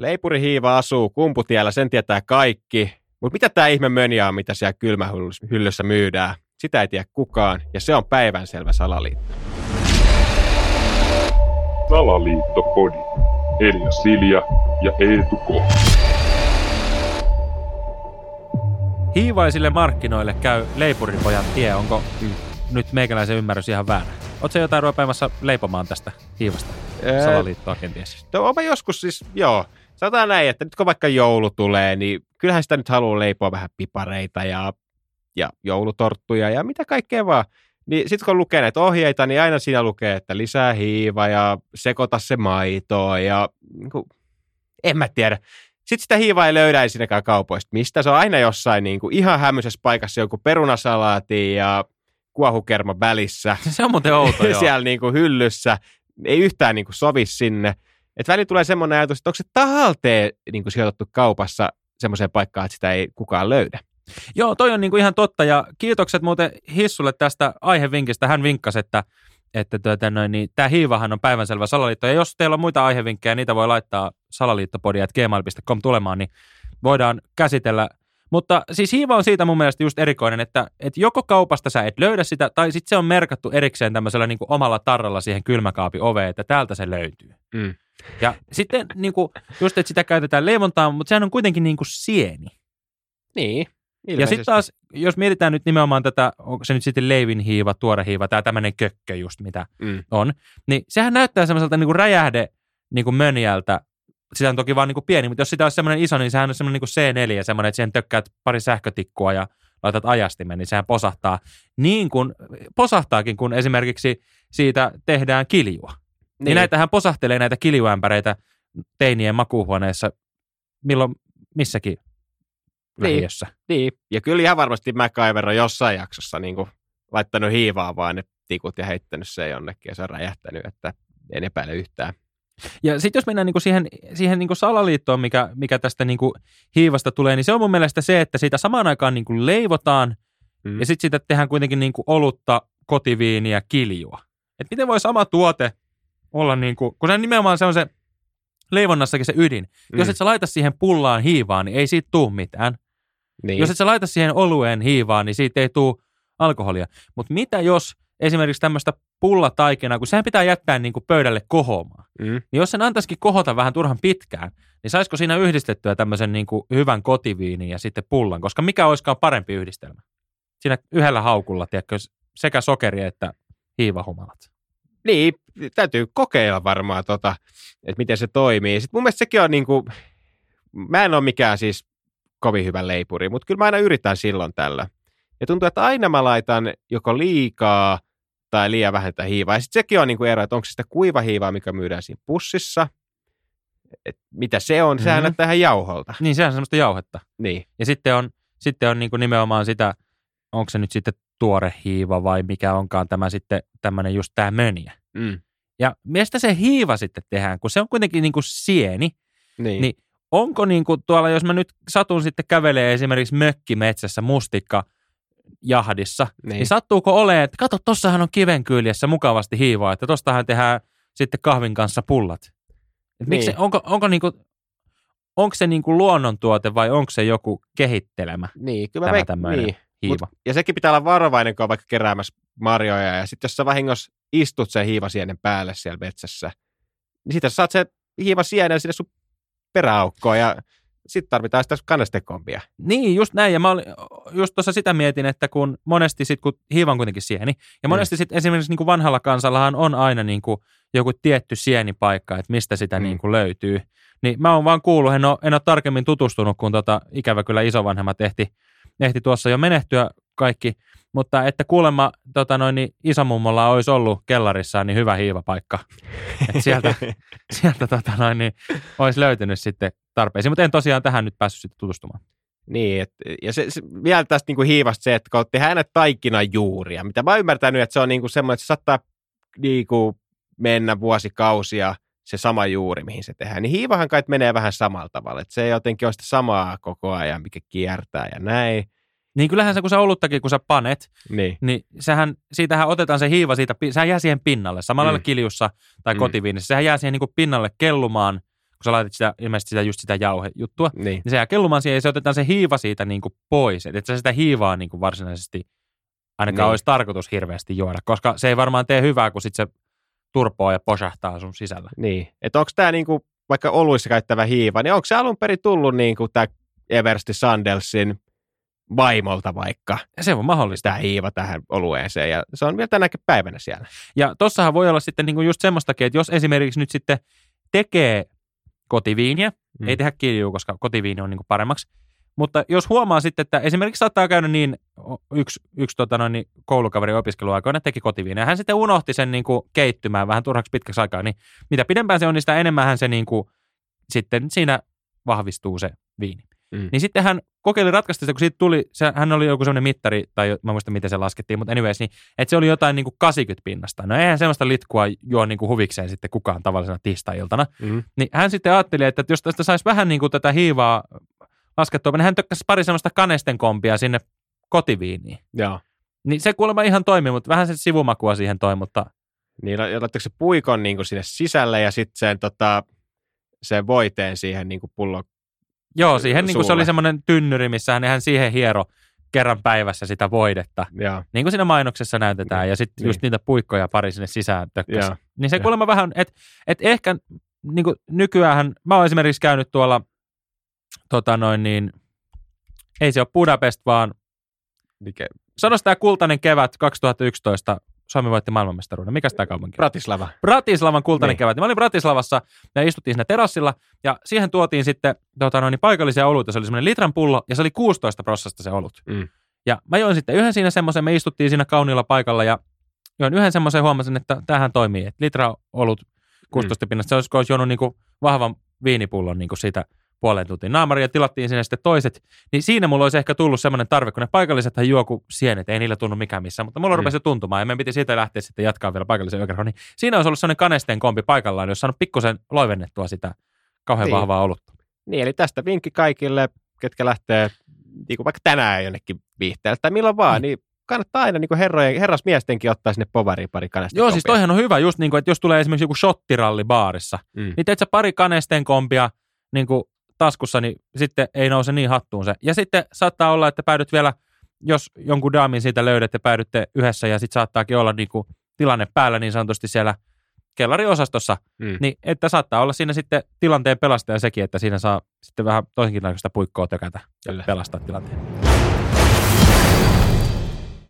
Leipurihiiva asuu kumputiellä, sen tietää kaikki. Mutta mitä tämä ihme mönjä on, mitä siellä kylmähyllyssä myydään? Sitä ei tiedä kukaan, ja se on päivänselvä salaliitto. Salaliittopodi. Elia Silja ja Eetu K. Hiivaisille markkinoille käy leipuripojan tie. Onko nyt meikäläisen ymmärrys ihan väärä? Oletko jotain rupeamassa leipomaan tästä hiivasta? Ää, Salaliittoa kenties. No, onpa joskus siis, joo. Sanotaan näin, että nyt kun vaikka joulu tulee, niin kyllähän sitä nyt haluaa leipoa vähän pipareita ja, ja joulutorttuja ja mitä kaikkea vaan. Niin sitten kun lukee näitä ohjeita, niin aina siinä lukee, että lisää hiiva ja sekoita se maitoa ja niin kuin, en mä tiedä. Sitten sitä hiivaa ei löydä ensinnäkään kaupoista. Mistä? Se on aina jossain niin kuin ihan hämmöisessä paikassa joku perunasalaati ja kuohukerma välissä. Se on muuten outo, siellä niin kuin hyllyssä. Ei yhtään niin kuin sovi sinne. Et välillä tulee semmoinen ajatus, että onko se tahalteen niin kuin sijoitettu kaupassa semmoiseen paikkaan, että sitä ei kukaan löydä. Joo, toi on niinku ihan totta ja kiitokset muuten Hissulle tästä aihevinkistä. Hän vinkkasi, että, että tuota noin, niin tämä hiivahan on päivänselvä salaliitto. Ja jos teillä on muita aihevinkkejä, niitä voi laittaa salaliittopodia.gmail.com tulemaan, niin voidaan käsitellä. Mutta siis hiiva on siitä mun mielestä just erikoinen, että, että joko kaupasta sä et löydä sitä, tai sitten se on merkattu erikseen tämmöisellä niinku omalla tarralla siihen kylmäkaapin oveen, että täältä se löytyy. Mm. Ja sitten niinku, just, että sitä käytetään leivontaan, mutta sehän on kuitenkin niinku sieni. Niin. Ja sitten taas, jos mietitään nyt nimenomaan tätä, onko se nyt sitten leivinhiiva, tuorehiiva, tämä tämmöinen kökkö just mitä Mm. on, niin sehän näyttää semmoiselta niin kuin räjähde niin kuin mönjältä. Sitä on toki vaan niin kuin pieni, mutta jos sitä olisi semmoinen iso, niin sehän on semmoinen niin kuin C4, semmoinen, että siihen tökkäät pari sähkötikkua ja laitat ajastimen, niin sehän posahtaa niin kuin, posahtaakin, kun esimerkiksi siitä tehdään kiljua. Niin, niin näitähän posahtelee näitä kiljuämpäreitä teinien makuuhuoneessa milloin missäkin Niin. lähiössä. Niin. Ja kyllä ihan varmasti MacGyver on jossain jaksossa niin kuin laittanut hiivaa vaan ne tikut ja heittänyt se jonnekin ja se on räjähtänyt, että en epäile yhtään. Ja sitten jos mennään niinku siihen, siihen niinku salaliittoon, mikä, mikä tästä niinku hiivasta tulee, niin se on mun mielestä se, että siitä samaan aikaan niinku leivotaan Mm. ja sitten siitä tehdään kuitenkin niinku olutta, kotiviiniä, kiljua. Et miten voi sama tuote olla, niinku, kun se nimenomaan se on se leivonnassakin se ydin. Mm. Jos et sä laita siihen pullaan hiivaa, niin ei siitä tuu mitään. Niin. Jos et sä laita siihen olueen hiivaa, niin siitä ei tuu alkoholia. Mutta mitä jos esimerkiksi tämmöistä pullataikinaa, kun sehän pitää jättää niin kuin pöydälle kohoamaan. mm. Niin jos sen antaisikin kohota vähän turhan pitkään, niin saisiko siinä yhdistettyä tämmöisen niin kuin hyvän kotiviinin ja sitten pullan? Koska mikä olisikaan parempi yhdistelmä? Siinä yhdellä haukulla, tiedätkö, sekä sokeri että hiivahumalat. Niin, täytyy kokeilla varmaan, tota, että miten se toimii. Sitten mun mielestä sekin on niin kuin, mä en ole mikään siis kovin hyvä leipuri, mutta kyllä mä aina yritän silloin tällä. Ja tuntuu, että aina mä laitan joko liikaa tai liian vähän tätä hiivaa. Ja sitten sekin on niin kuin ero, että onko se sitä kuivahiivaa, mikä myydään siinä pussissa, et mitä se on, sehän Mhm. näyttää ihan jauholta. Niin sehän on semmoista jauhetta. Niin, Ja sitten on, sitten on niin kuin nimenomaan sitä, onko se nyt sitten tuore hiiva vai mikä onkaan tämä sitten tämmöinen just tämä mönjä. mm. Ja mistä se hiiva sitten tehdään, kun se on kuitenkin niin kuin sieni, niin. Niin. onko niin kuin tuolla, jos mä nyt satun sitten kävelee esimerkiksi mökkimetsässä mustikka jahdissa, niin. niin. niin sattuuko olemaan, että kato, tossahan on kiven kyljessä mukavasti hiivaa, että tostahan tehdään sitten kahvin kanssa pullat. Et miksi, Niin. onko, onko, niin kuin, onko se niin kuin luonnontuote vai onko se joku kehittelemä niin, kyllä mä tämä tämmöinen niin. hiiva? Mut, ja sekin pitää olla varovainen, kun on vaikka keräämässä marjoja. Ja sitten jos sä vahingossa istut sen hiivasienen päälle siellä metsässä, niin sitten saat sen hiivasienen sinne sun peräaukkoon ja sitten tarvitaan sitä kannestekompia. Niin, just näin. Ja mä olin, just tuossa sitä mietin, että kun monesti sit, kun hiiva on kuitenkin sieni, ja Mm. monesti sit esimerkiksi niin kuin vanhalla kansallahan on aina niin kuin joku tietty sienipaikka, että mistä sitä Mm. niin kuin löytyy. Niin mä oon vaan kuullut, en ole, en ole tarkemmin tutustunut, kun tota, ikävä kyllä isovanhemmat ehti, ehti tuossa jo menehtyä kaikki, mutta että kuulemma tota noin, niin isomummolla olisi ollut kellarissaan niin hyvä hiivapaikka. Et sieltä, sieltä tota noin, niin olisi löytynyt sitten tarpeisiin, mutta en tosiaan tähän nyt päässyt sitten tutustumaan. Niin, et, ja se, se, vielä tästä niinku hiivasta se, että kun tehdään näitä taikinajuuria, mitä mä ymmärtänyt, että se on niinku semmoinen, että se saattaa niinku mennä vuosikausia se sama juuri, mihin se tehdään. Niin hiivahan kai menee vähän samalla tavalla, että se ei jotenkin ole sitä samaa koko ajan, mikä kiertää ja näin. Niin kyllähän se, kun sä oluttakin, kun sä panet, Niin, niin sehän, siitähän otetaan se hiiva siitä, sehän jää siihen pinnalle, samalla Mm. kiljussa tai Mm. mm. kotiviinissä, sehän jää siihen niin kuin pinnalle kellumaan, kun sä laitat sitä, ilmeisesti sitä, just sitä jauhejuttua, Niin. niin se jää kellumaan siihen ja se otetaan se hiiva siitä niin kuin pois. Että et sä sitä hiivaa niin kuin varsinaisesti ainakaan Niin. olisi tarkoitus hirveästi juoda, koska se ei varmaan tee hyvää, kun sit se turpoaa ja posahtaa sun sisällä. Niin. Että onko tämä niinku, vaikka oluissa käyttävä hiiva, niin onko se alun perin tullut niinku tämä Eversti Sandelsin vaimolta vaikka Se on mahdollista. tämä hiiva tähän olueeseen ja se on vielä tänäkin päivänä siellä. Ja tossahan voi olla sitten niinku just semmoistakin, että jos esimerkiksi nyt sitten tekee kotiviiniä, Mm. ei tehdä kiljuu, koska kotiviini on niinku paremmaksi, mutta jos huomaa sitten, että esimerkiksi saattaa käydä niin, yksi, yksi tota noin, niin koulukaveri opiskeluaikoina teki kotiviiniä, hän sitten unohti sen niinku keittymään vähän turhaksi pitkäksi aikaa, niin mitä pidempään se on, niin sitä enemmän se niinku, sitten siinä vahvistuu se viini. Mm. Niin sitten hän kokeili ratkaista sitä, kun siitä tuli, se, hän oli joku semmoinen mittari, tai mä muistan miten se laskettiin, mutta anyways, niin, että se oli jotain niin kuin 80 pinnasta. No eihän semmoista litkua juo niin kuin huvikseen sitten kukaan tavallisena tiistai-iltana. Mm. Niin hän sitten ajatteli, että jos tästä saisi vähän niin kuin tätä hiivaa laskettua, niin hän tökkäsi pari semmoista kanesten kompia sinne kotiviiniin. Joo. Niin se kuulemma ihan toimi, mutta vähän se sivumakua siihen toi, mutta Niin la- laittaako se puikon niinku sinne sisälle ja sitten sen, tota, sen voiteen siihen niinku pullo. Joo, siihen niin kuin se oli semmoinen tynnyri, missä hän, hän siihen hiero kerran päivässä sitä voidetta. Joo. Niin kuin siinä mainoksessa näytetään, ja sitten Niin. just niitä puikkoja pari sinne sisään tökkäsi. Niin se Joo. kuulemma vähän, että et ehkä niin kuin nykyään, mä oon esimerkiksi käynyt tuolla, tota noin niin, ei se ole Budapest, vaan Mikä? sanois tämä kultainen kevät 2011, Suomi voitti maailmanmestaruuden. Mikäs tämä kaupunki? Bratislava. Bratislavan kultainen Niin. kevät. Mä olin Bratislavassa ja istuttiin siinä terassilla ja siihen tuotiin sitten tota noin, niin paikallisia oluita. Se oli semmoinen litran pullo ja se oli 16 prossasta se olut. Mm. Ja mä join sitten yhden siinä semmoisen, me istuttiin siinä kauniilla paikalla ja join yhden semmoisen huomasin, että tämähän toimii. Että litra olut 16 mm. pinnasta, se olisi, olisi juonut niin kuin vahvan viinipullon niin kuin siitä puoleen tuntiin naamari ja tilattiin sinne sitten toiset, niin siinä mulla olisi ehkä tullut semmoinen tarve, kun ne paikallisethan juo kuin sienet, ei niillä tunnu mikään missään, mutta mulla Mm. rupesi tuntumaan ja meidän piti siitä lähteä sitten jatkaa vielä paikallisen yökerhon, niin siinä olisi ollut semmoinen kanesteen kompi paikallaan, jos saanut pikkusen loivennettua sitä kauhean Niin. vahvaa olutta. Niin, eli tästä vinkki kaikille, ketkä lähtee niin kuin vaikka tänään jonnekin viihteelle tai milloin vaan, Mm. niin kannattaa aina niin herrojen, herrasmiestenkin ottaa sinne povariin pari kanesta Joo, siis toihan on hyvä just niin kuin, että jos tulee esimerkiksi joku shottiralli baarissa, Mm. niin teet sä pari kanesteen kompia niin kuin taskussa, niin sitten ei nouse niin hattuun se. Ja sitten saattaa olla, että päädyt vielä, jos jonkun daamin siitä löydät ja päädytte yhdessä ja sitten saattaakin olla niin kuin tilanne päällä niin sanotusti siellä kellariosastossa, Mm. niin että saattaa olla siinä sitten tilanteen pelastaja sekin, että siinä saa sitten vähän toisenkin näköistä puikkoa tökätä ja Kyllä. pelastaa tilanteen.